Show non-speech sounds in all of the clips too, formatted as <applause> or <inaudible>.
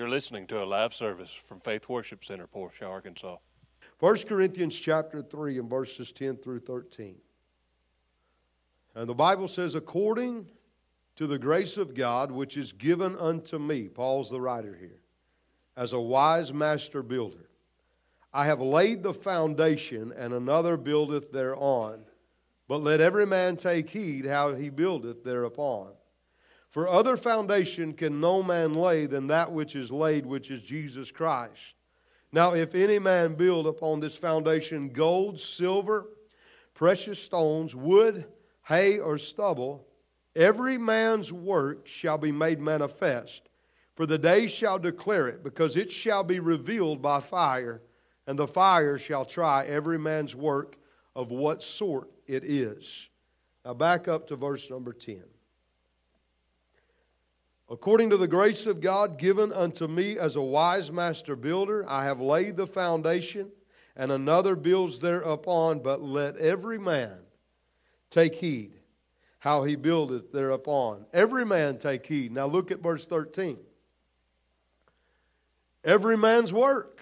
You're listening to a live service from Faith Worship Center, Portia, Arkansas. 1 Corinthians chapter 3 and verses 10 through 13. And the Bible says, according to the grace of God which is given unto me, Paul's the writer here, as a wise master builder, I have laid the foundation, and another buildeth thereon. But let every man take heed how he buildeth thereupon. For other foundation can no man lay than that which is laid, which is Jesus Christ. Now, if any man build upon this foundation gold, silver, precious stones, wood, hay, or stubble, every man's work shall be made manifest. For the day shall declare it, because it shall be revealed by fire, and the fire shall try every man's work of what sort it is. Now, back up to verse number 10. According to the grace of God given unto me as a wise master builder, I have laid the foundation, and another builds thereupon. But let every man take heed how he buildeth thereupon. Every man take heed. Now look at verse 13. Every man's work,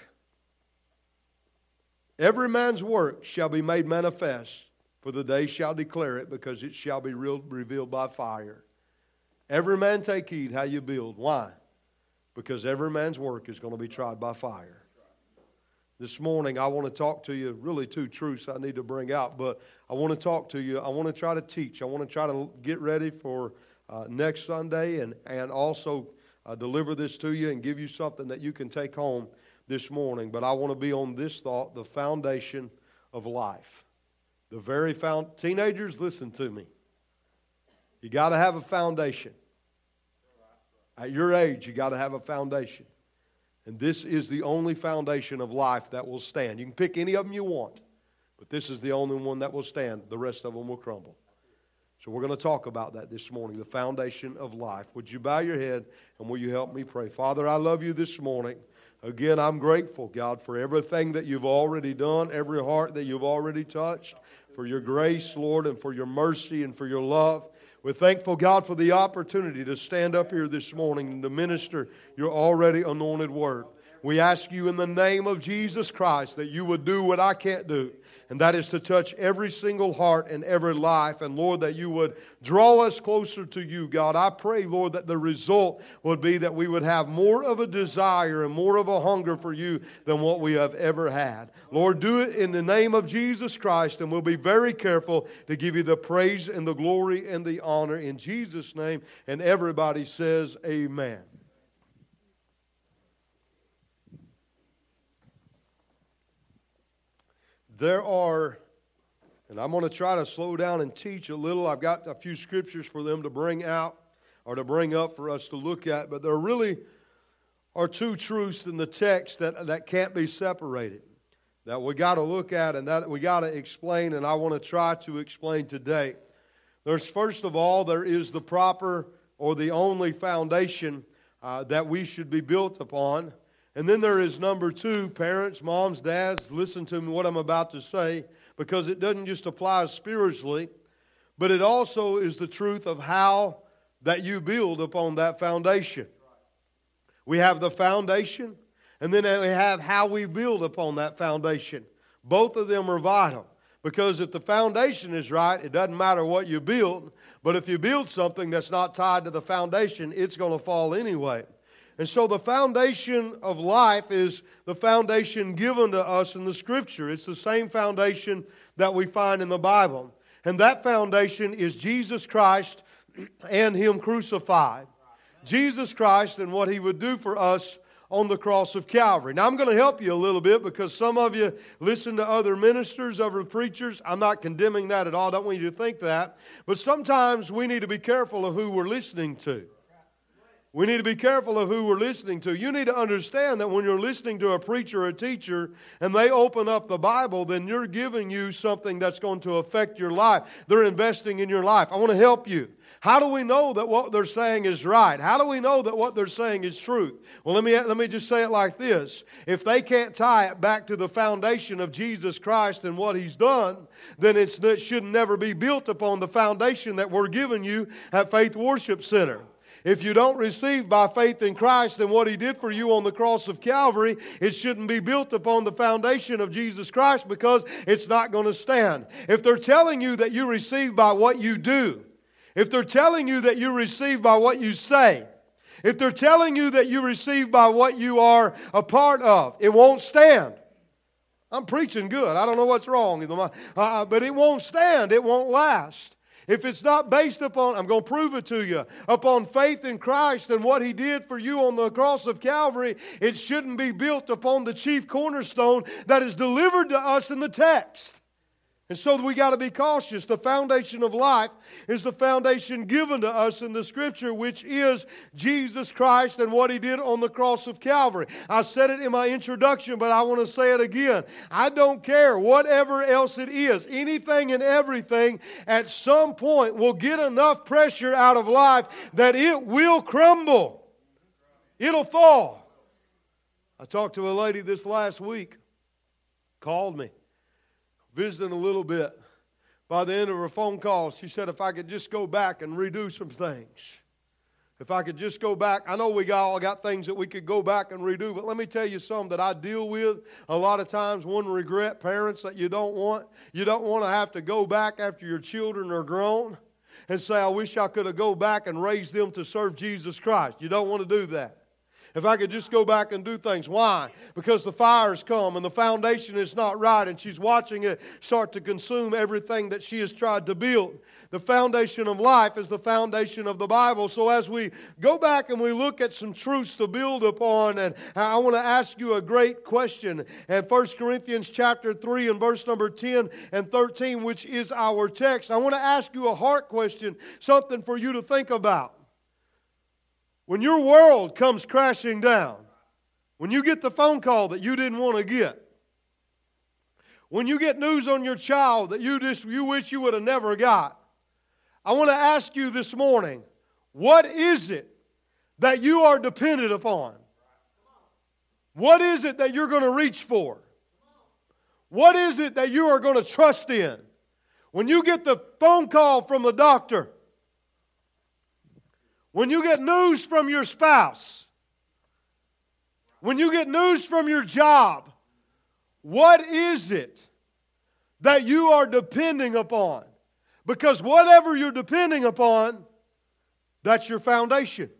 every man's work shall be made manifest, for the day shall declare it, because it shall be revealed by fire. Every man take heed how you build. Why? Because every man's work is going to be tried by fire. This morning, I want to talk to you really two truths I need to bring out, but I want to talk to you. I want to try to teach. I want to try to get ready for uh, next Sunday and, and also uh, deliver this to you and give you something that you can take home this morning. But I want to be on this thought the foundation of life. The very found, teenagers, listen to me. You got to have a foundation. At your age, you got to have a foundation. And this is the only foundation of life that will stand. You can pick any of them you want, but this is the only one that will stand. The rest of them will crumble. So we're going to talk about that this morning, the foundation of life. Would you bow your head and will you help me pray? Father, I love you this morning. Again, I'm grateful, God, for everything that you've already done, every heart that you've already touched, for your grace, Lord, and for your mercy and for your love. We're thankful, God, for the opportunity to stand up here this morning and to minister your already anointed word. We ask you in the name of Jesus Christ that you would do what I can't do, and that is to touch every single heart and every life. And Lord, that you would draw us closer to you, God. I pray, Lord, that the result would be that we would have more of a desire and more of a hunger for you than what we have ever had. Lord, do it in the name of Jesus Christ, and we'll be very careful to give you the praise and the glory and the honor in Jesus' name. And everybody says, Amen. There are, and I'm going to try to slow down and teach a little. I've got a few scriptures for them to bring out or to bring up for us to look at, but there really are two truths in the text that, that can't be separated that we got to look at and that we got to explain, and I want to try to explain today. There's first of all, there is the proper or the only foundation uh, that we should be built upon. And then there is number two parents, moms, dads, listen to what I'm about to say because it doesn't just apply spiritually, but it also is the truth of how that you build upon that foundation. We have the foundation, and then we have how we build upon that foundation. Both of them are vital because if the foundation is right, it doesn't matter what you build, but if you build something that's not tied to the foundation, it's going to fall anyway. And so the foundation of life is the foundation given to us in the Scripture. It's the same foundation that we find in the Bible. And that foundation is Jesus Christ and Him crucified. Jesus Christ and what He would do for us on the cross of Calvary. Now, I'm going to help you a little bit because some of you listen to other ministers, other preachers. I'm not condemning that at all. I don't want you to think that. But sometimes we need to be careful of who we're listening to. We need to be careful of who we're listening to. You need to understand that when you're listening to a preacher or a teacher and they open up the Bible, then you're giving you something that's going to affect your life. They're investing in your life. I want to help you. How do we know that what they're saying is right? How do we know that what they're saying is truth? Well, let me, let me just say it like this. If they can't tie it back to the foundation of Jesus Christ and what He's done, then it should never be built upon the foundation that we're giving you at Faith Worship Center. If you don't receive by faith in Christ and what He did for you on the cross of Calvary, it shouldn't be built upon the foundation of Jesus Christ because it's not going to stand. If they're telling you that you receive by what you do, if they're telling you that you receive by what you say, if they're telling you that you receive by what you are a part of, it won't stand. I'm preaching good. I don't know what's wrong, uh, but it won't stand. It won't last. If it's not based upon, I'm going to prove it to you, upon faith in Christ and what He did for you on the cross of Calvary, it shouldn't be built upon the chief cornerstone that is delivered to us in the text. And so we got to be cautious. The foundation of life is the foundation given to us in the scripture, which is Jesus Christ and what he did on the cross of Calvary. I said it in my introduction, but I want to say it again. I don't care whatever else it is, anything and everything at some point will get enough pressure out of life that it will crumble, it'll fall. I talked to a lady this last week, called me visiting a little bit. By the end of her phone call, she said, if I could just go back and redo some things. If I could just go back, I know we got, all got things that we could go back and redo, but let me tell you something that I deal with a lot of times. One regret, parents, that you don't want. You don't want to have to go back after your children are grown and say, I wish I could have go back and raised them to serve Jesus Christ. You don't want to do that. If I could just go back and do things. Why? Because the fire's come and the foundation is not right, and she's watching it start to consume everything that she has tried to build. The foundation of life is the foundation of the Bible. So as we go back and we look at some truths to build upon, and I want to ask you a great question. And 1 Corinthians chapter 3 and verse number 10 and 13, which is our text, I want to ask you a heart question, something for you to think about. When your world comes crashing down, when you get the phone call that you didn't want to get, when you get news on your child that you just you wish you would have never got, I want to ask you this morning, what is it that you are dependent upon? What is it that you're going to reach for? What is it that you are going to trust in? When you get the phone call from the doctor when you get news from your spouse, when you get news from your job, what is it that you are depending upon? Because whatever you're depending upon, that's your foundation.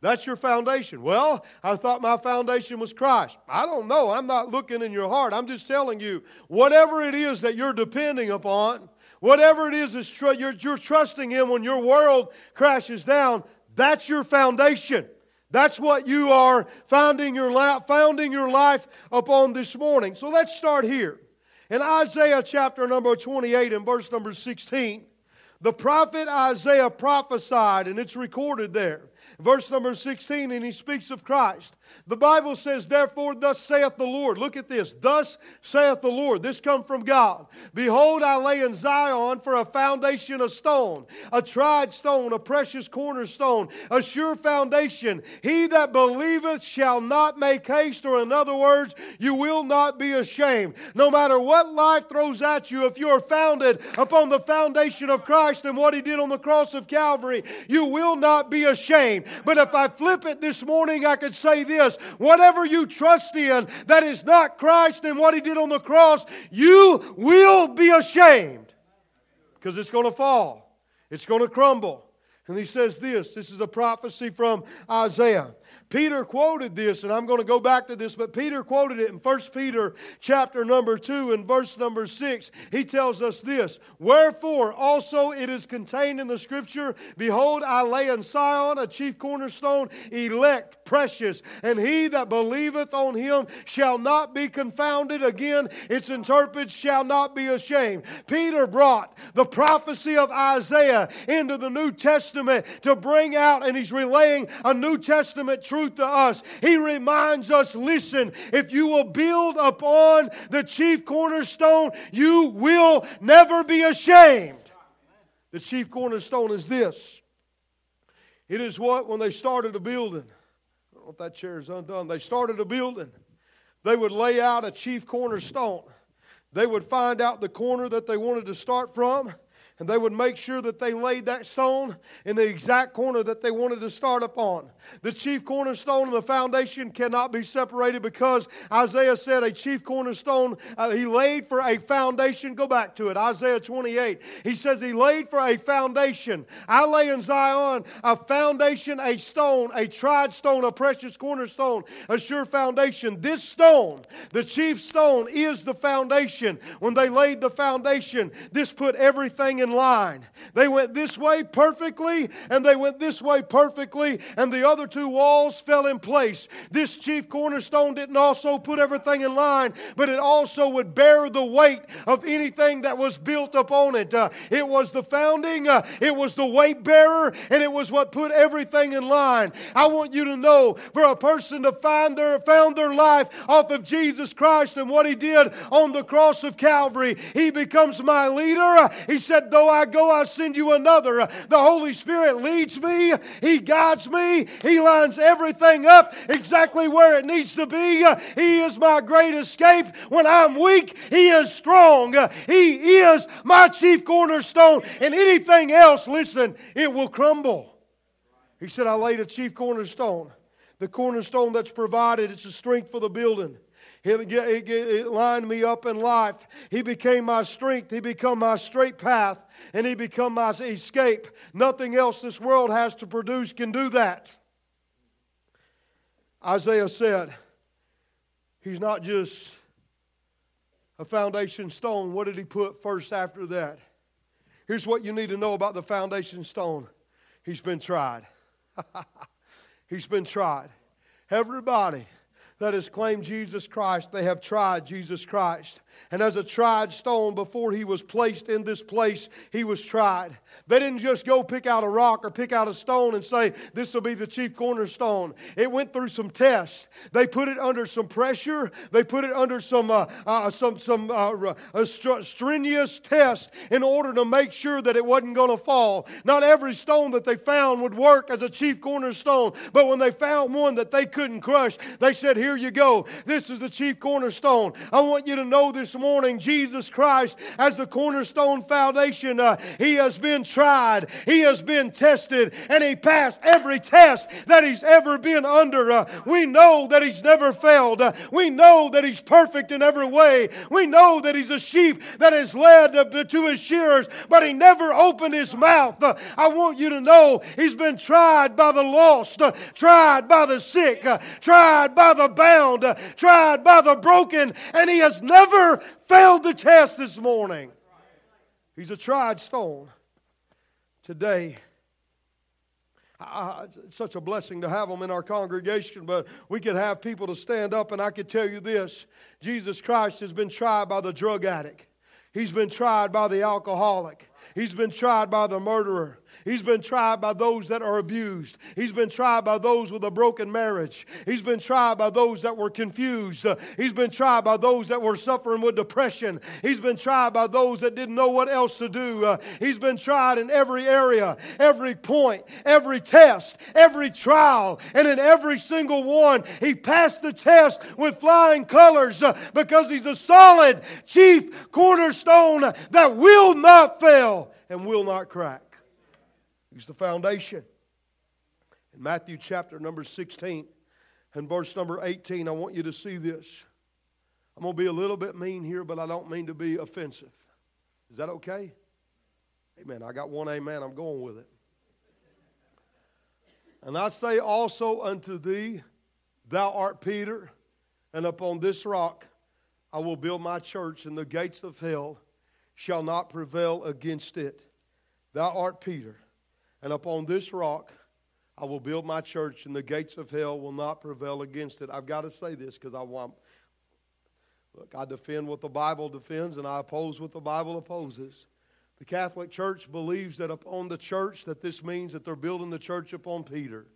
That's your foundation. Well, I thought my foundation was Christ. I don't know. I'm not looking in your heart. I'm just telling you, whatever it is that you're depending upon, Whatever it is tr- you're, you're trusting in when your world crashes down, that's your foundation. That's what you are founding your, founding your life upon this morning. So let's start here. In Isaiah chapter number 28 and verse number 16, the prophet Isaiah prophesied, and it's recorded there. Verse number 16, and he speaks of Christ. The Bible says, Therefore, thus saith the Lord. Look at this. Thus saith the Lord. This come from God. Behold, I lay in Zion for a foundation of stone, a tried stone, a precious cornerstone, a sure foundation. He that believeth shall not make haste, or in other words, you will not be ashamed. No matter what life throws at you, if you are founded upon the foundation of Christ and what He did on the cross of Calvary, you will not be ashamed. But if I flip it this morning, I could say this whatever you trust in that is not Christ and what He did on the cross, you will be ashamed because it's going to fall, it's going to crumble. And he says this this is a prophecy from Isaiah. Peter quoted this, and I'm going to go back to this, but Peter quoted it in 1 Peter chapter number 2 and verse number 6. He tells us this Wherefore also it is contained in the scripture, Behold, I lay in Sion a chief cornerstone, elect, precious, and he that believeth on him shall not be confounded. Again, its interpreted shall not be ashamed. Peter brought the prophecy of Isaiah into the New Testament to bring out, and he's relaying a New Testament truth truth to us. He reminds us listen, if you will build upon the chief cornerstone, you will never be ashamed. The chief cornerstone is this it is what, when they started a building, I don't know if that chair is undone, they started a building, they would lay out a chief cornerstone. They would find out the corner that they wanted to start from and they would make sure that they laid that stone in the exact corner that they wanted to start upon. The chief cornerstone and the foundation cannot be separated because Isaiah said a chief cornerstone, uh, he laid for a foundation. Go back to it, Isaiah 28. He says he laid for a foundation. I lay in Zion a foundation, a stone, a tried stone, a precious cornerstone, a sure foundation. This stone, the chief stone, is the foundation. When they laid the foundation, this put everything in line. They went this way perfectly, and they went this way perfectly, and the other two walls fell in place. This chief cornerstone didn't also put everything in line, but it also would bear the weight of anything that was built upon it. Uh, it was the founding, uh, it was the weight bearer, and it was what put everything in line. I want you to know for a person to find their found their life off of Jesus Christ and what he did on the cross of Calvary, he becomes my leader. He said, I go, I send you another. The Holy Spirit leads me, He guides me, He lines everything up exactly where it needs to be. He is my great escape. When I'm weak, He is strong. He is my chief cornerstone. And anything else, listen, it will crumble. He said, I laid a chief cornerstone. The cornerstone that's provided, it's the strength for the building. It, lined me up in life. He became my strength. He became my straight path. And He became my escape. Nothing else this world has to produce can do that. Isaiah said, He's not just a foundation stone. What did He put first after that? Here's what you need to know about the foundation stone He's been tried. <laughs> He's been tried. Everybody that has claimed Jesus Christ, they have tried Jesus Christ. And as a tried stone, before he was placed in this place, he was tried. They didn't just go pick out a rock or pick out a stone and say, This will be the chief cornerstone. It went through some tests. They put it under some pressure, they put it under some, uh, uh, some, some uh, strenuous test in order to make sure that it wasn't going to fall. Not every stone that they found would work as a chief cornerstone, but when they found one that they couldn't crush, they said, Here you go. This is the chief cornerstone. I want you to know this morning Jesus Christ as the cornerstone foundation. Uh, he has been tried, He has been tested, and He passed every test that He's ever been under. Uh, we know that He's never failed. Uh, we know that He's perfect in every way. We know that He's a sheep that is led to, His shearers, but He never opened His mouth. Uh, I want you to know He's been tried by the lost, uh, tried by the sick, uh, tried by the bound, tried by the broken, and He has never failed the test this morning. He's a tried stone today. Uh, it's such a blessing to have them in our congregation, but we could have people to stand up, and I could tell you this Jesus Christ has been tried by the drug addict, he's been tried by the alcoholic, He's been tried by the murderer. He's been tried by those that are abused. He's been tried by those with a broken marriage. He's been tried by those that were confused. He's been tried by those that were suffering with depression. He's been tried by those that didn't know what else to do. he's been tried in every area, every point, every test, every trial. And in every single one, he passed the test with flying colors uh, because he's a solid chief cornerstone that will not fail and will not crack. He's the foundation. In Matthew chapter number 16 and verse number 18, I want you to see this. I'm going to be a little bit mean here, but I don't mean to be offensive. Is that okay? Amen. I got one amen. I'm going with it. And I say also unto thee, Thou art Peter, and upon this rock I will build my church, and the gates of hell shall not prevail against it. Thou art Peter, and upon this rock I will build my church, and the gates of hell will not prevail against it. I've got to say this because I want. Look, I defend what the Bible defends, and I oppose what the Bible opposes. The Catholic Church believes that upon the church, that this means that they're building the church upon Peter.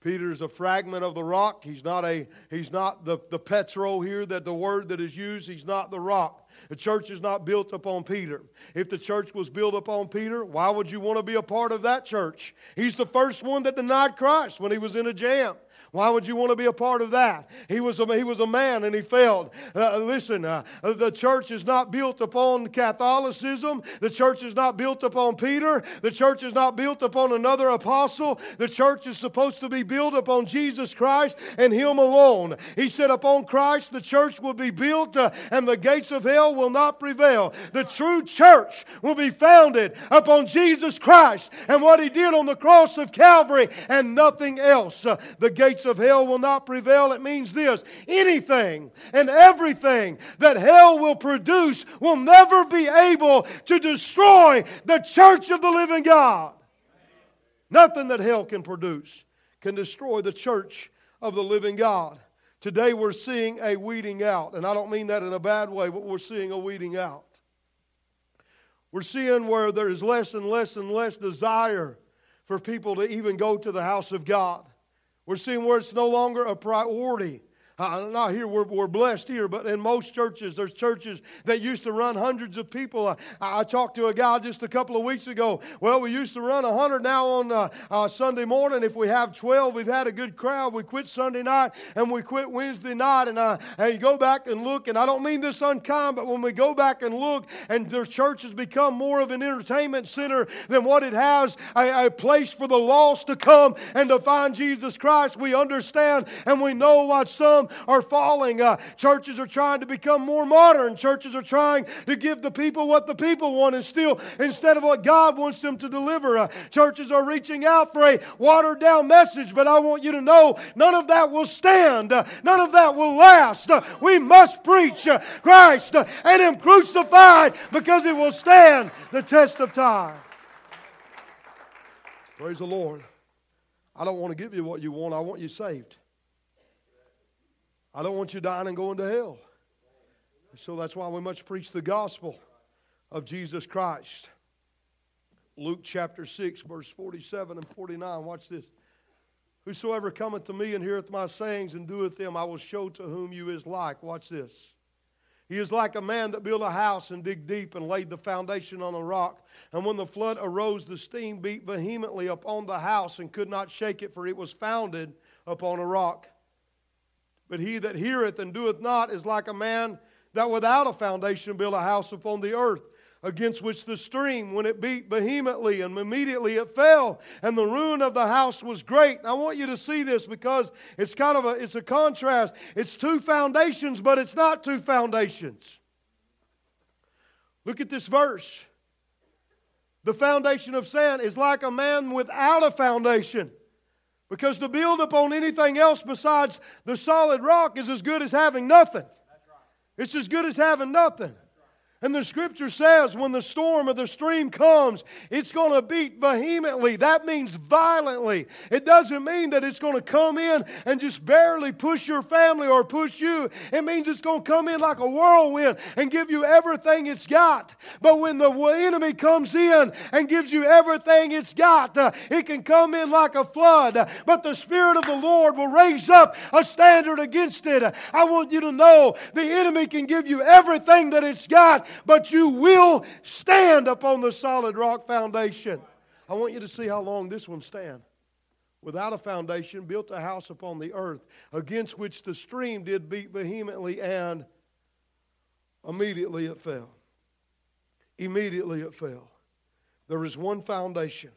Peter is a fragment of the rock. He's not a he's not the, the petro here that the word that is used, he's not the rock. The church is not built upon Peter. If the church was built upon Peter, why would you want to be a part of that church? He's the first one that denied Christ when he was in a jam. Why would you want to be a part of that? He was a, he was a man and he failed. Uh, listen, uh, the church is not built upon Catholicism. The church is not built upon Peter. The church is not built upon another apostle. The church is supposed to be built upon Jesus Christ and Him alone. He said, Upon Christ the church will be built uh, and the gates of hell will not prevail. The true church will be founded upon Jesus Christ and what He did on the cross of Calvary and nothing else. Uh, the gates gates of hell will not prevail. It means this anything and everything that hell will produce will never be able to destroy the church of the living God. Nothing that hell can produce can destroy the church of the living God. Today we're seeing a weeding out, and I don't mean that in a bad way, but we're seeing a weeding out. We're seeing where there is less and less and less desire for people to even go to the house of God. We're seeing where it's no longer a priority uh, not here, we're, we're blessed here, but in most churches, there's churches that used to run hundreds of people. I, I talked to a guy just a couple of weeks ago. Well, we used to run 100 now on uh, uh, Sunday morning. If we have 12, we've had a good crowd. We quit Sunday night and we quit Wednesday night. And, uh, and you go back and look, and I don't mean this unkind, but when we go back and look, and their church has become more of an entertainment center than what it has a, a place for the lost to come and to find Jesus Christ, we understand and we know what some are falling. Uh, churches are trying to become more modern. Churches are trying to give the people what the people want and still instead of what God wants them to deliver. Uh, churches are reaching out for a watered down message, but I want you to know none of that will stand. Uh, none of that will last. Uh, we must preach uh, Christ uh, and Him crucified because it will stand the test of time. Praise the Lord. I don't want to give you what you want, I want you saved. I don't want you dying and going to hell. So that's why we must preach the gospel of Jesus Christ. Luke chapter 6, verse 47 and 49. Watch this. Whosoever cometh to me and heareth my sayings and doeth them, I will show to whom you is like. Watch this. He is like a man that built a house and digged deep and laid the foundation on a rock. And when the flood arose, the steam beat vehemently upon the house and could not shake it, for it was founded upon a rock. But he that heareth and doeth not is like a man that without a foundation built a house upon the earth, against which the stream, when it beat vehemently, and immediately it fell, and the ruin of the house was great. I want you to see this because it's kind of a it's a contrast. It's two foundations, but it's not two foundations. Look at this verse. The foundation of sand is like a man without a foundation. Because to build upon anything else besides the solid rock is as good as having nothing. It's as good as having nothing. And the scripture says when the storm or the stream comes, it's going to beat vehemently. That means violently. It doesn't mean that it's going to come in and just barely push your family or push you. It means it's going to come in like a whirlwind and give you everything it's got. But when the enemy comes in and gives you everything it's got, uh, it can come in like a flood. But the Spirit of the Lord will raise up a standard against it. I want you to know the enemy can give you everything that it's got but you will stand upon the solid rock foundation. I want you to see how long this one stand. Without a foundation, built a house upon the earth, against which the stream did beat vehemently, and immediately it fell. Immediately it fell. There is one foundation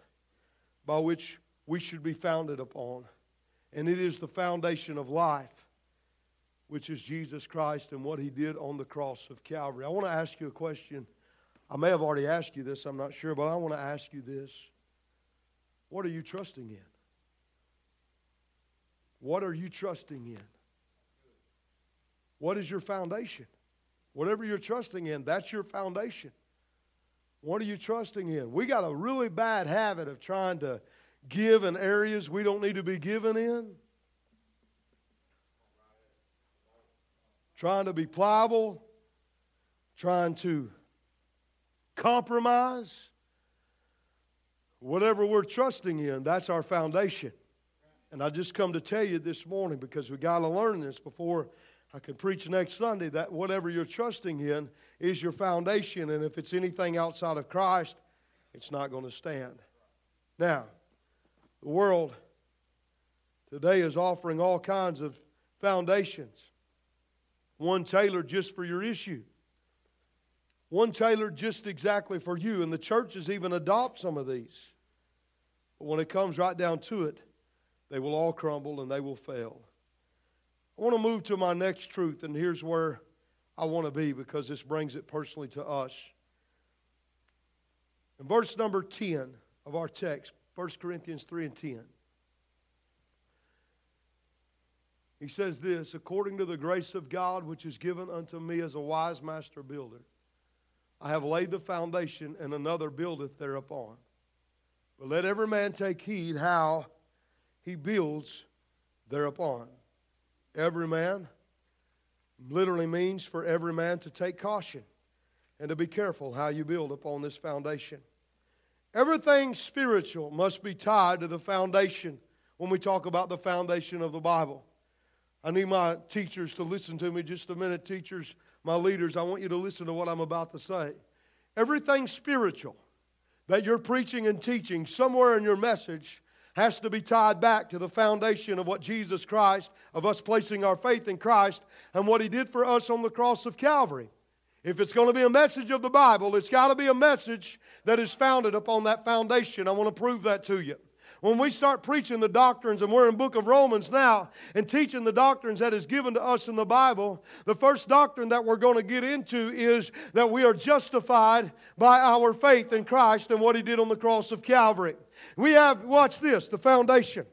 by which we should be founded upon, and it is the foundation of life which is Jesus Christ and what he did on the cross of Calvary. I want to ask you a question. I may have already asked you this, I'm not sure, but I want to ask you this. What are you trusting in? What are you trusting in? What is your foundation? Whatever you're trusting in, that's your foundation. What are you trusting in? We got a really bad habit of trying to give in areas we don't need to be given in. Trying to be pliable, trying to compromise. Whatever we're trusting in, that's our foundation. And I just come to tell you this morning because we got to learn this before I can preach next Sunday that whatever you're trusting in is your foundation, and if it's anything outside of Christ, it's not going to stand. Now, the world today is offering all kinds of foundations. One tailored just for your issue, one tailored just exactly for you, and the churches even adopt some of these. But when it comes right down to it, they will all crumble and they will fail. I want to move to my next truth, and here's where I want to be because this brings it personally to us. In verse number 10 of our text, 1 Corinthians 3 and 10, he says this according to the grace of God which is given unto me as a wise master builder, I have laid the foundation, and another buildeth thereupon. But let every man take heed how he builds thereupon. Every man literally means for every man to take caution and to be careful how you build upon this foundation. Everything spiritual must be tied to the foundation when we talk about the foundation of the Bible. I need my teachers to listen to me just a minute. Teachers, my leaders, I want you to listen to what I'm about to say. Everything spiritual that you're preaching and teaching somewhere in your message has to be tied back to the foundation of what Jesus Christ, of us placing our faith in Christ and what He did for us on the cross of Calvary. If it's going to be a message of the Bible, it's got to be a message that is founded upon that foundation. I want to prove that to you. When we start preaching the doctrines, and we're in book of Romans now, and teaching the doctrines that is given to us in the Bible, the first doctrine that we're going to get into is that we are justified by our faith in Christ and what He did on the cross of Calvary. We have, watch this, the foundation.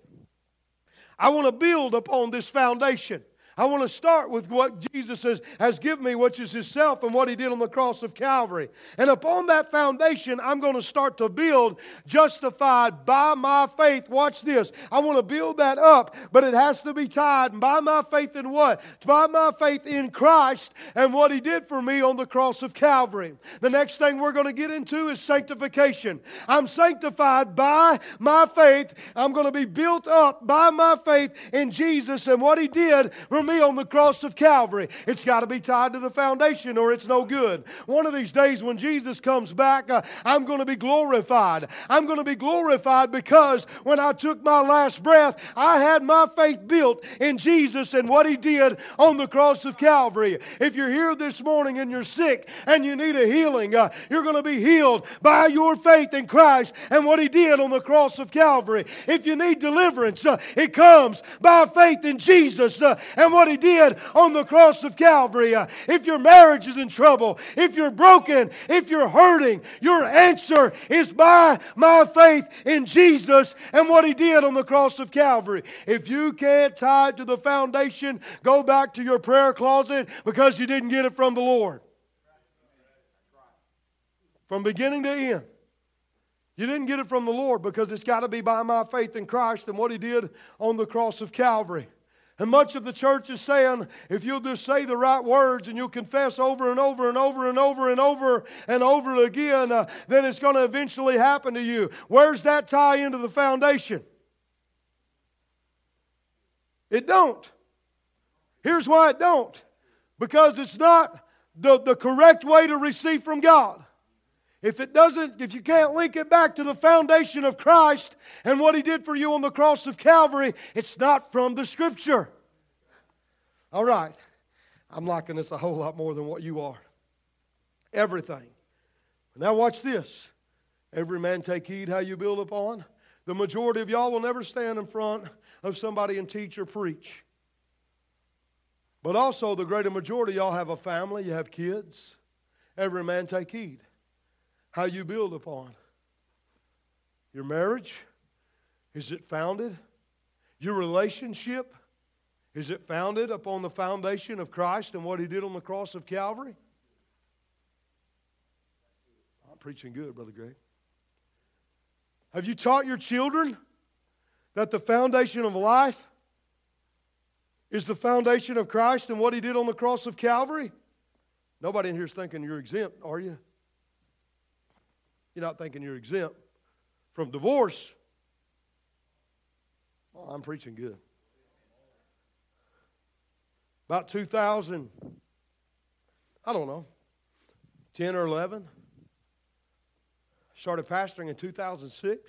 I want to build upon this foundation. I want to start with what Jesus has, has given me, which is Himself and what He did on the cross of Calvary. And upon that foundation, I'm going to start to build justified by my faith. Watch this. I want to build that up, but it has to be tied by my faith in what? By my faith in Christ and what He did for me on the cross of Calvary. The next thing we're going to get into is sanctification. I'm sanctified by my faith. I'm going to be built up by my faith in Jesus and what He did me on the cross of Calvary. It's got to be tied to the foundation or it's no good. One of these days when Jesus comes back, uh, I'm going to be glorified. I'm going to be glorified because when I took my last breath, I had my faith built in Jesus and what He did on the cross of Calvary. If you're here this morning and you're sick and you need a healing, uh, you're going to be healed by your faith in Christ and what He did on the cross of Calvary. If you need deliverance, uh, it comes by faith in Jesus uh, and what What he did on the cross of Calvary. Uh, if your marriage is in trouble, if you're broken, if you're hurting, your answer is by my faith in Jesus and what He did on the cross of Calvary. If you can't tie it to the foundation, go back to your prayer closet because you didn't get it from the Lord. From beginning to end. You didn't get it from the Lord because it's got to be by my faith in Christ and what He did on the cross of Calvary. And much of the church is saying, if you'll just say the right words and you'll confess over and over and over and over and over and over again, uh, then it's going to eventually happen to you. Where's that tie into the foundation? It don't. Here's why it don't. Because it's not the, the correct way to receive from God. If it doesn't, if you can't link it back to the foundation of Christ and what He did for you on the cross of Calvary, it's not from the Scripture. All right. I'm liking this a whole lot more than what you are. Everything. Now, watch this. Every man take heed how you build upon. The majority of y'all will never stand in front of somebody and teach or preach. But also, the greater majority y'all have a family, you have kids. Every man take heed how you build upon. Your marriage, is it founded? Your relationship, is it founded upon the foundation of Christ and what He did on the cross of Calvary? I'm preaching good, Brother Greg. Have you taught your children that the foundation of life is the foundation of Christ and what He did on the cross of Calvary? Nobody in here is thinking you're exempt, are you? You're not thinking you're exempt from divorce. Oh, I'm preaching good. about 2000, I don't know, 10 or 11. Started pastoring in 2006.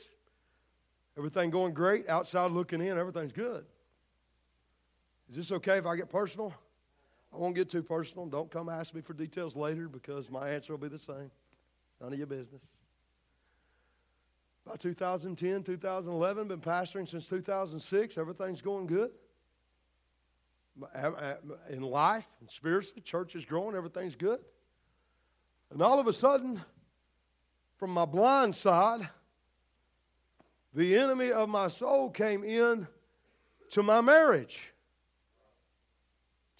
Everything going great. Outside looking in, everything's good. Is this okay if I get personal? I won't get too personal. Don't come ask me for details later because my answer will be the same. None of your business. About 2010, 2011, been pastoring since 2006. Everything's going good. Uh, uh, in life, and spiritually, church is growing, everything's good. And all of a sudden, from my blind side, the enemy of my soul came in to my marriage.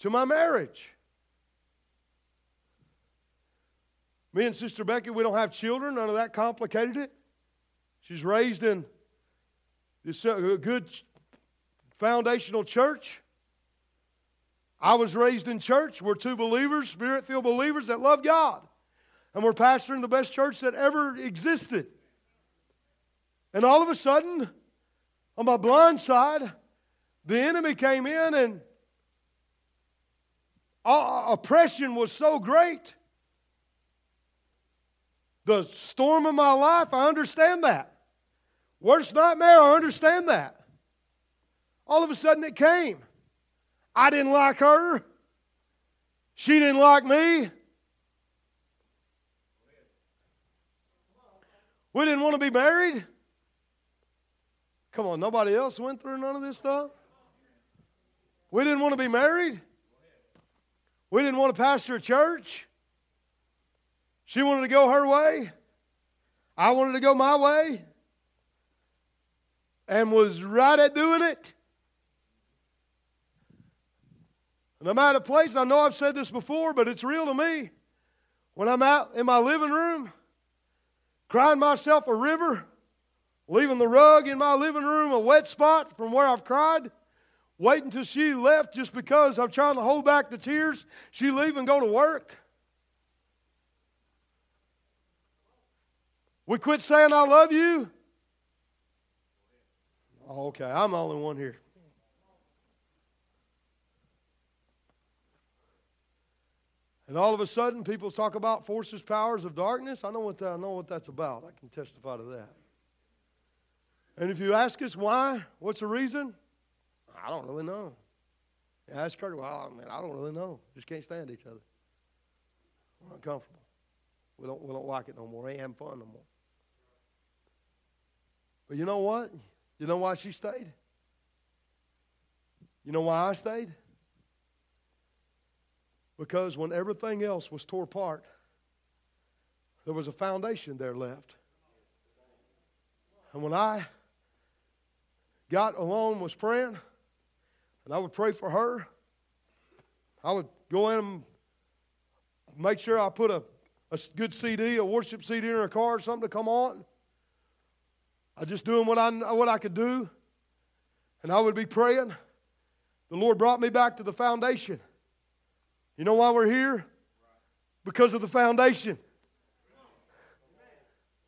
To my marriage. Me and Sister Becky, we don't have children. None of that complicated it. She's raised in this uh, good foundational church. I was raised in church. We're two believers, spirit filled believers that love God. And we're pastoring the best church that ever existed. And all of a sudden, on my blind side, the enemy came in and oppression was so great. The storm of my life, I understand that. Worst nightmare, I understand that. All of a sudden it came. I didn't like her. She didn't like me. We didn't want to be married. Come on, nobody else went through none of this stuff? We didn't want to be married. We didn't want to pastor a church. She wanted to go her way. I wanted to go my way. And was right at doing it. And I'm at a place, I know I've said this before, but it's real to me. When I'm out in my living room, crying myself a river, leaving the rug in my living room a wet spot from where I've cried, waiting till she left just because I'm trying to hold back the tears. She leave and go to work. We quit saying I love you. Oh, okay, I'm the only one here. And all of a sudden, people talk about forces, powers of darkness. I know what that, I know what that's about. I can testify to that. And if you ask us why, what's the reason? I don't really know. You ask her, well, I mean, I don't really know. Just can't stand each other. We're uncomfortable. We don't, we don't like it no more. We ain't having fun no more. But you know what? You know why she stayed? You know why I stayed? Because when everything else was tore apart, there was a foundation there left. And when I got alone, was praying, and I would pray for her, I would go in and make sure I put a, a good CD, a worship CD in her car or something to come on. I just doing what I, what I could do, and I would be praying. The Lord brought me back to the foundation. You know why we're here? Because of the foundation.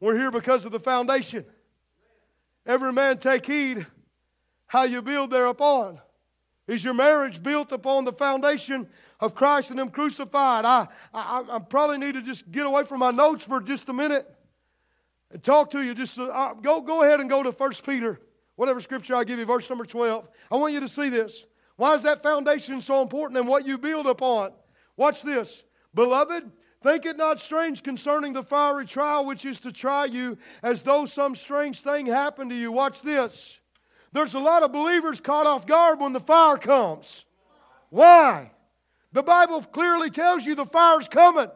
We're here because of the foundation. Every man take heed how you build thereupon. Is your marriage built upon the foundation of Christ and Him crucified? I, I, I probably need to just get away from my notes for just a minute and talk to you. Just uh, go, go ahead and go to 1 Peter, whatever scripture I give you, verse number 12. I want you to see this. Why is that foundation so important and what you build upon? Watch this. Beloved, think it not strange concerning the fiery trial which is to try you as though some strange thing happened to you. Watch this. There's a lot of believers caught off guard when the fire comes. Why? The Bible clearly tells you the fire's coming.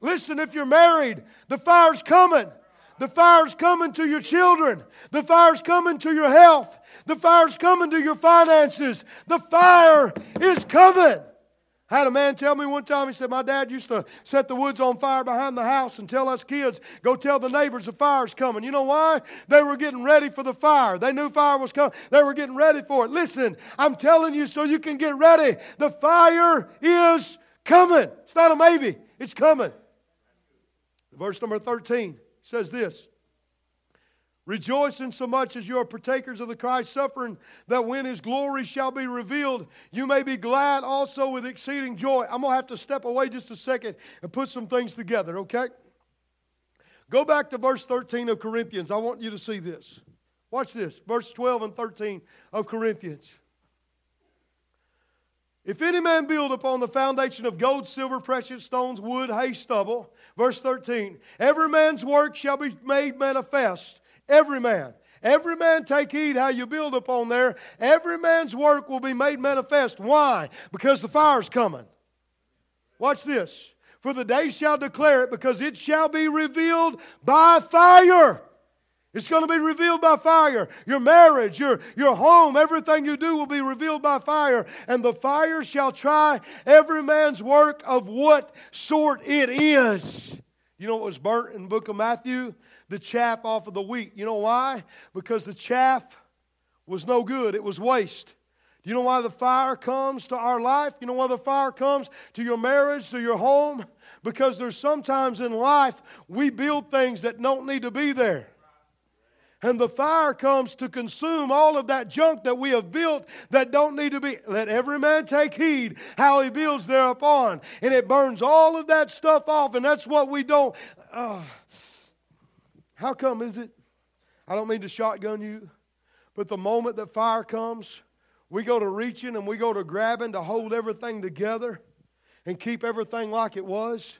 Listen, if you're married, the fire's coming. The fire's coming to your children. The fire's coming to your health. The fire's coming to your finances. The fire is coming. I had a man tell me one time, he said, My dad used to set the woods on fire behind the house and tell us kids, go tell the neighbors the fire's coming. You know why? They were getting ready for the fire. They knew fire was coming. They were getting ready for it. Listen, I'm telling you so you can get ready. The fire is coming. It's not a maybe, it's coming. Verse number 13 says this Rejoice in so much as you are partakers of the Christ's suffering, that when his glory shall be revealed, you may be glad also with exceeding joy. I'm going to have to step away just a second and put some things together, okay? Go back to verse 13 of Corinthians. I want you to see this. Watch this. Verse 12 and 13 of Corinthians. If any man build upon the foundation of gold, silver, precious stones, wood, hay, stubble, verse 13, every man's work shall be made manifest. Every man. Every man take heed how you build upon there. Every man's work will be made manifest. Why? Because the fire's coming. Watch this. For the day shall declare it, because it shall be revealed by fire. It's going to be revealed by fire. Your marriage, your, your home, everything you do will be revealed by fire. And the fire shall try every man's work of what sort it is. You know what was burnt in the book of Matthew? The chaff off of the wheat. You know why? Because the chaff was no good, it was waste. Do you know why the fire comes to our life? You know why the fire comes to your marriage, to your home? Because there's sometimes in life we build things that don't need to be there. And the fire comes to consume all of that junk that we have built that don't need to be. Let every man take heed how he builds thereupon. And it burns all of that stuff off, and that's what we don't. Uh, how come is it? I don't mean to shotgun you, but the moment that fire comes, we go to reaching and we go to grabbing to hold everything together and keep everything like it was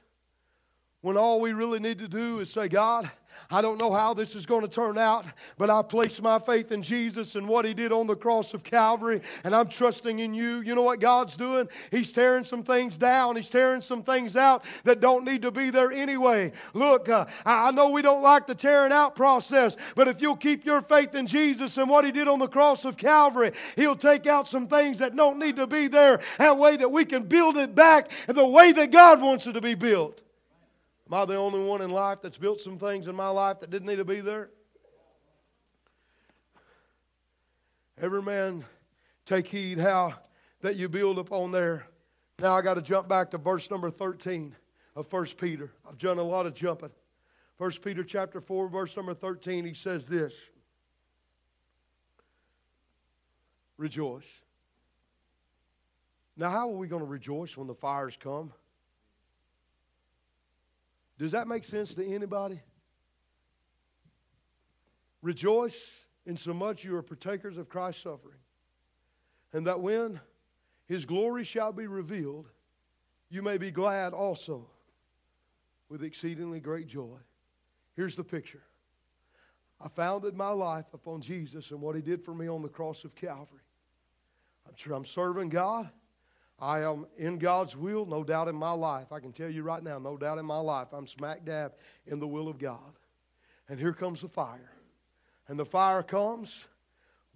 when all we really need to do is say, God, I don't know how this is going to turn out, but I place my faith in Jesus and what He did on the cross of Calvary, and I'm trusting in you. You know what God's doing? He's tearing some things down, He's tearing some things out that don't need to be there anyway. Look, uh, I know we don't like the tearing out process, but if you'll keep your faith in Jesus and what He did on the cross of Calvary, He'll take out some things that don't need to be there, that way that we can build it back in the way that God wants it to be built. Am I the only one in life that's built some things in my life that didn't need to be there? Every man take heed how that you build upon there. Now I got to jump back to verse number 13 of 1 Peter. I've done a lot of jumping. 1 Peter chapter 4, verse number 13, he says this. Rejoice. Now, how are we going to rejoice when the fires come? Does that make sense to anybody? Rejoice in so much you are partakers of Christ's suffering, and that when his glory shall be revealed, you may be glad also with exceedingly great joy. Here's the picture I founded my life upon Jesus and what he did for me on the cross of Calvary. I'm, sure I'm serving God. I am in God's will, no doubt in my life. I can tell you right now, no doubt in my life, I'm smack dab in the will of God. And here comes the fire. And the fire comes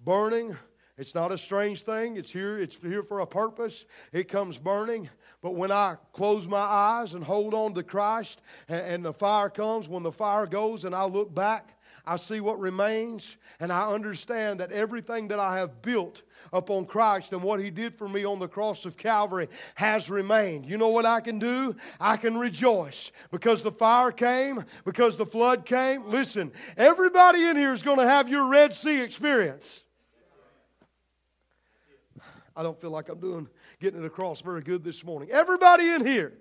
burning. It's not a strange thing. It's here, it's here for a purpose. It comes burning. But when I close my eyes and hold on to Christ and, and the fire comes, when the fire goes and I look back, I see what remains, and I understand that everything that I have built upon Christ and what He did for me on the cross of Calvary has remained. You know what I can do? I can rejoice because the fire came, because the flood came. Listen, everybody in here is going to have your Red Sea experience. I don't feel like I'm doing getting it across very good this morning. Everybody in here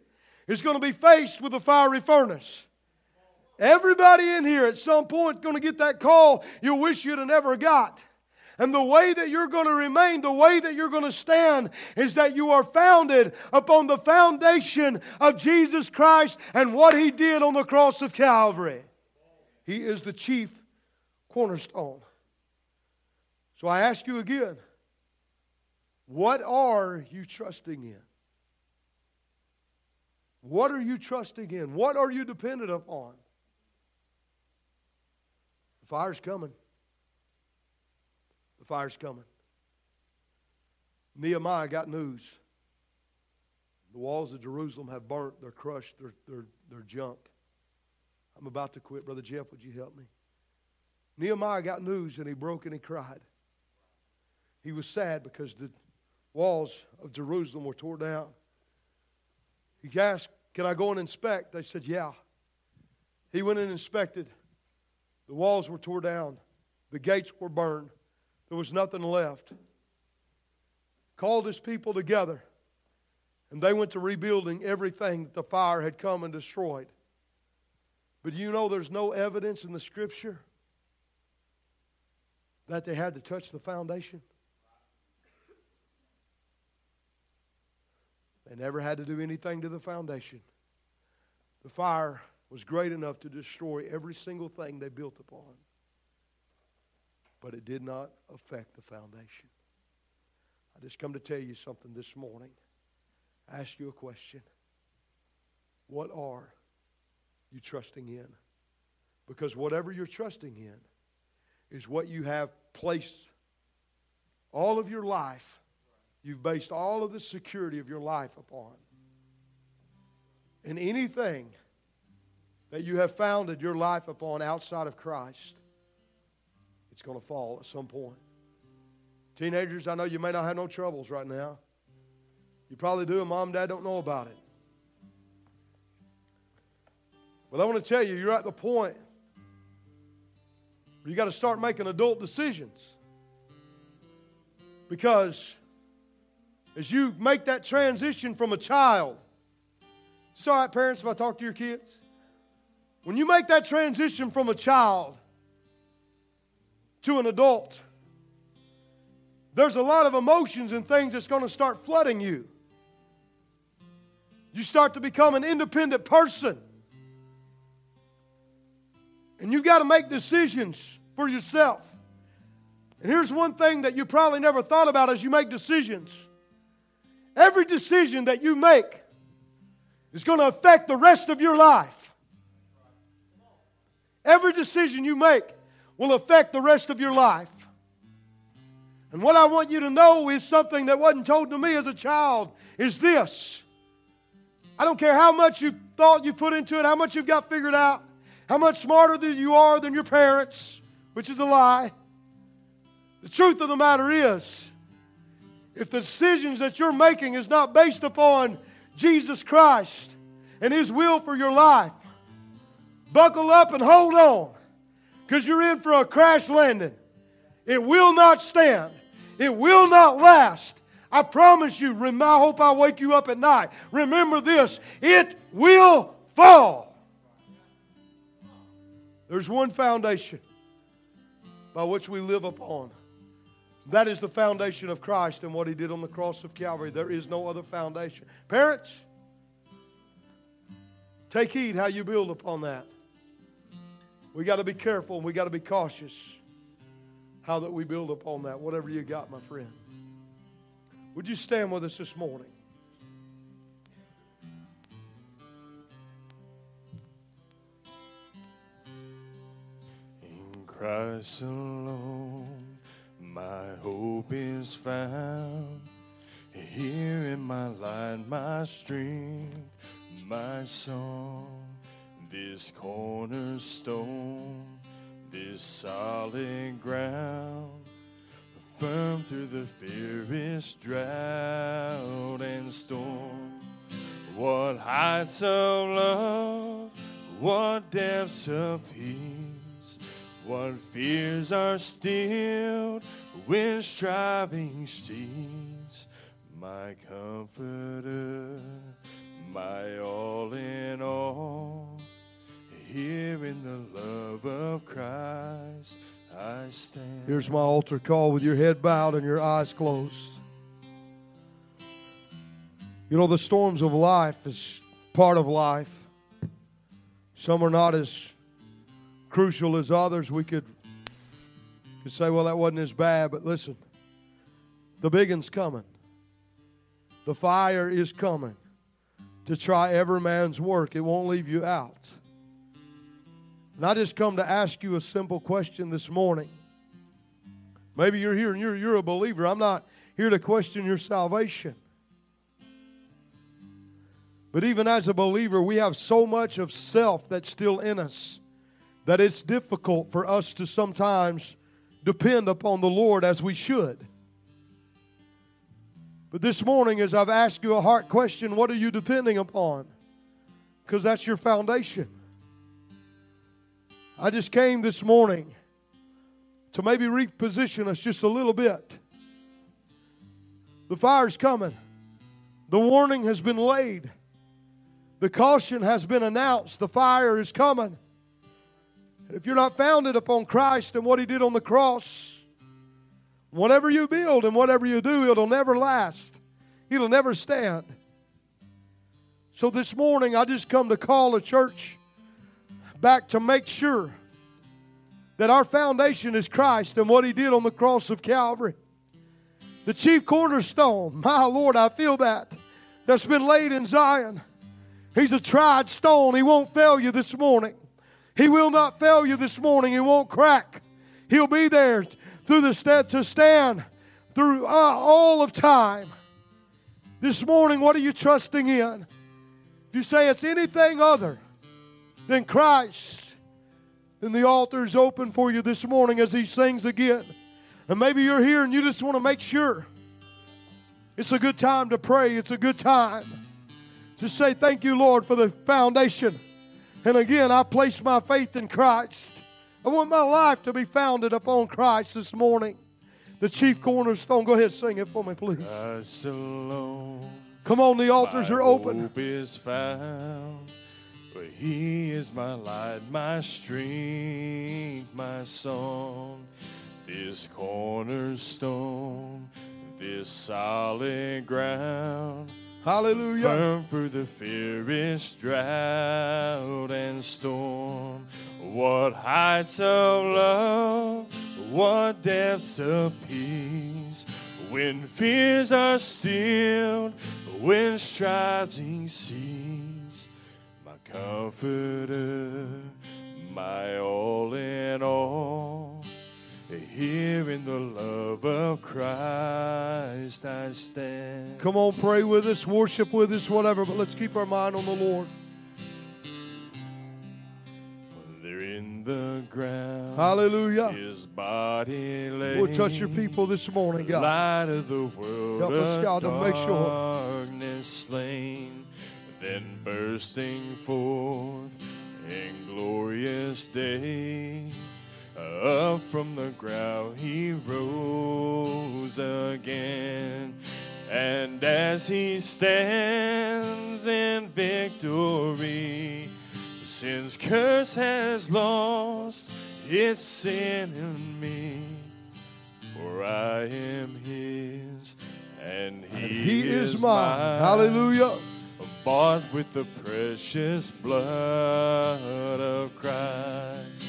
is going to be faced with a fiery furnace. Everybody in here at some point going to get that call you wish you'd have never got. And the way that you're going to remain, the way that you're going to stand, is that you are founded upon the foundation of Jesus Christ and what He did on the cross of Calvary. He is the chief cornerstone. So I ask you again what are you trusting in? What are you trusting in? What are you dependent upon? The fire's coming. The fire's coming. Nehemiah got news. The walls of Jerusalem have burnt, they're crushed, they're, they're, they're junk. I'm about to quit. Brother Jeff, would you help me? Nehemiah got news and he broke and he cried. He was sad because the walls of Jerusalem were torn down. He asked, Can I go and inspect? They said, Yeah. He went and inspected. The walls were torn down. The gates were burned. There was nothing left. Called his people together, and they went to rebuilding everything that the fire had come and destroyed. But you know there's no evidence in the scripture that they had to touch the foundation? They never had to do anything to the foundation. The fire was great enough to destroy every single thing they built upon but it did not affect the foundation. I just come to tell you something this morning. Ask you a question. What are you trusting in? Because whatever you're trusting in is what you have placed all of your life, you've based all of the security of your life upon. And anything that you have founded your life upon outside of Christ it's going to fall at some point. Teenagers, I know you may not have no troubles right now. You probably do, and mom and dad don't know about it. But I want to tell you, you're at the point where you got to start making adult decisions. Because as you make that transition from a child, it's all right, parents, if I talk to your kids. When you make that transition from a child to an adult. There's a lot of emotions and things that's going to start flooding you. You start to become an independent person. And you've got to make decisions for yourself. And here's one thing that you probably never thought about as you make decisions every decision that you make is going to affect the rest of your life. Every decision you make will affect the rest of your life. And what I want you to know is something that wasn't told to me as a child is this. I don't care how much you thought you put into it, how much you've got figured out, how much smarter than you are than your parents, which is a lie. The truth of the matter is, if the decisions that you're making is not based upon Jesus Christ and His will for your life, buckle up and hold on because you're in for a crash landing. It will not stand, it will not last. I promise you, I hope I wake you up at night. Remember this it will fall. There's one foundation by which we live upon. That is the foundation of Christ and what He did on the cross of Calvary. There is no other foundation. Parents, take heed how you build upon that. We got to be careful and we got to be cautious how that we build upon that, whatever you got, my friend. Would you stand with us this morning? In Christ alone, my hope is found. Here in my light, my strength, my song this cornerstone, this solid ground, firm through the fiercest drought and storm. What heights of love, what depths of peace, what fears are stilled when striving cease, my comforter, my all in all here in the love of Christ I stand. Here's my altar call with your head bowed and your eyes closed. You know, the storms of life is part of life. Some are not as crucial as others. We could, could say, well, that wasn't as bad, but listen, the big one's coming. The fire is coming to try every man's work. It won't leave you out. And I just come to ask you a simple question this morning. Maybe you're here and you're, you're a believer. I'm not here to question your salvation. But even as a believer, we have so much of self that's still in us that it's difficult for us to sometimes depend upon the Lord as we should. But this morning, as I've asked you a heart question, what are you depending upon? Because that's your foundation. I just came this morning to maybe reposition us just a little bit. The fire's coming. The warning has been laid. The caution has been announced. The fire is coming. If you're not founded upon Christ and what He did on the cross, whatever you build and whatever you do, it'll never last. It'll never stand. So this morning, I just come to call the church back to make sure that our foundation is Christ and what He did on the cross of Calvary. The chief cornerstone, my Lord, I feel that, that's been laid in Zion. He's a tried stone. He won't fail you this morning. He will not fail you this morning. He won't crack. He'll be there through the stead to stand through uh, all of time. This morning, what are you trusting in? If you say it's anything other than Christ, then the altar is open for you this morning as he sings again. And maybe you're here and you just want to make sure it's a good time to pray. It's a good time to say, Thank you, Lord, for the foundation. And again, I place my faith in Christ. I want my life to be founded upon Christ this morning. The chief cornerstone. Go ahead, sing it for me, please. Christ alone. Come on, the altars are open. Hope is found. But he is my light, my strength, my song. This cornerstone, this solid ground. Hallelujah. Firm through the fiercest drought and storm. What heights of love, what depths of peace. When fears are stilled, when striving cease. Comforter, my all in all. Here in the love of Christ I stand. Come on, pray with us, worship with us, whatever, but let's keep our mind on the Lord. There in the ground. Hallelujah. His body lay. We'll touch your people this morning, God. Light of the world. Help us, God, to make sure. Darkness slain. Then bursting forth in glorious day. Up from the ground he rose again. And as he stands in victory, sin's curse has lost its sin in me. For I am his, and he, He is mine. Hallelujah. Bought with the precious blood of Christ.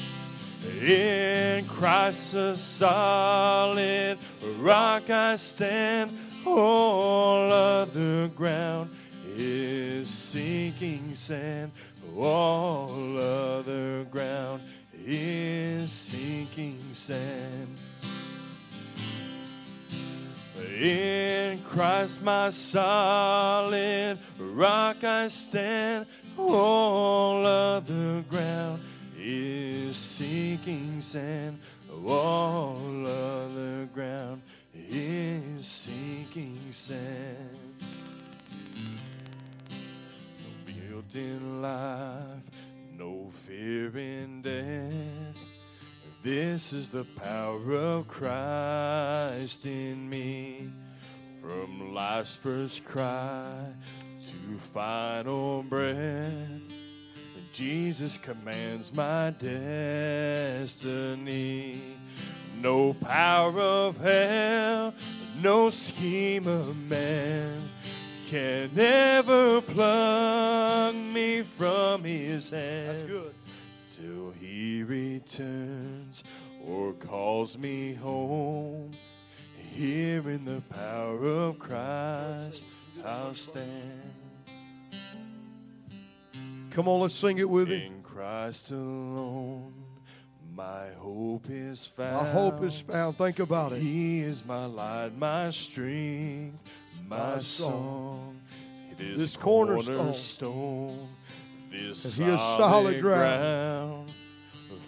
In Christ a solid rock I stand. All other ground is sinking sand. All other ground is sinking sand. In Christ my solid rock I stand. All other ground is sinking sand. All other ground is sinking sand. No guilt in life, no fear in death. This is the power of Christ in me. From life's first cry to final breath, Jesus commands my destiny. No power of hell, no scheme of man can ever pluck me from his hand That's good. Till he returns or calls me home. Here in the power of Christ, I'll stand. Come on, let's sing it with him. In Christ alone, my hope is found. My hope is found. Think about it. He is my light, my strength, my, My song. song. It is This cornerstone. cornerstone, this is solid, solid ground. ground,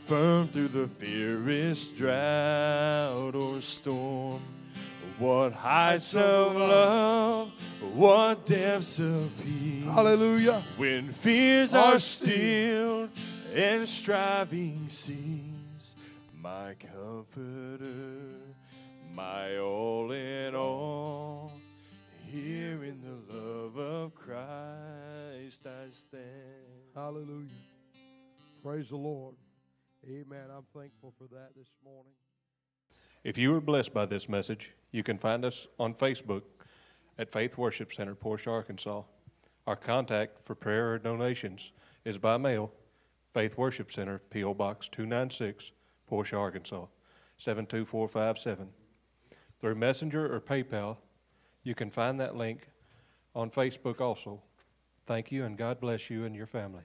firm through the fiercest drought or storm. What heights of love, what depths of peace. Hallelujah. When fears Are are stilled and striving cease, my comforter, my all in all. Here in the love of Christ I stand. Hallelujah. Praise the Lord. Amen. I'm thankful for that this morning. If you were blessed by this message, you can find us on Facebook at Faith Worship Center, Portia, Arkansas. Our contact for prayer or donations is by mail, Faith Worship Center, P.O. Box 296, Portia, Arkansas 72457. Through Messenger or PayPal, you can find that link on Facebook also. Thank you, and God bless you and your family.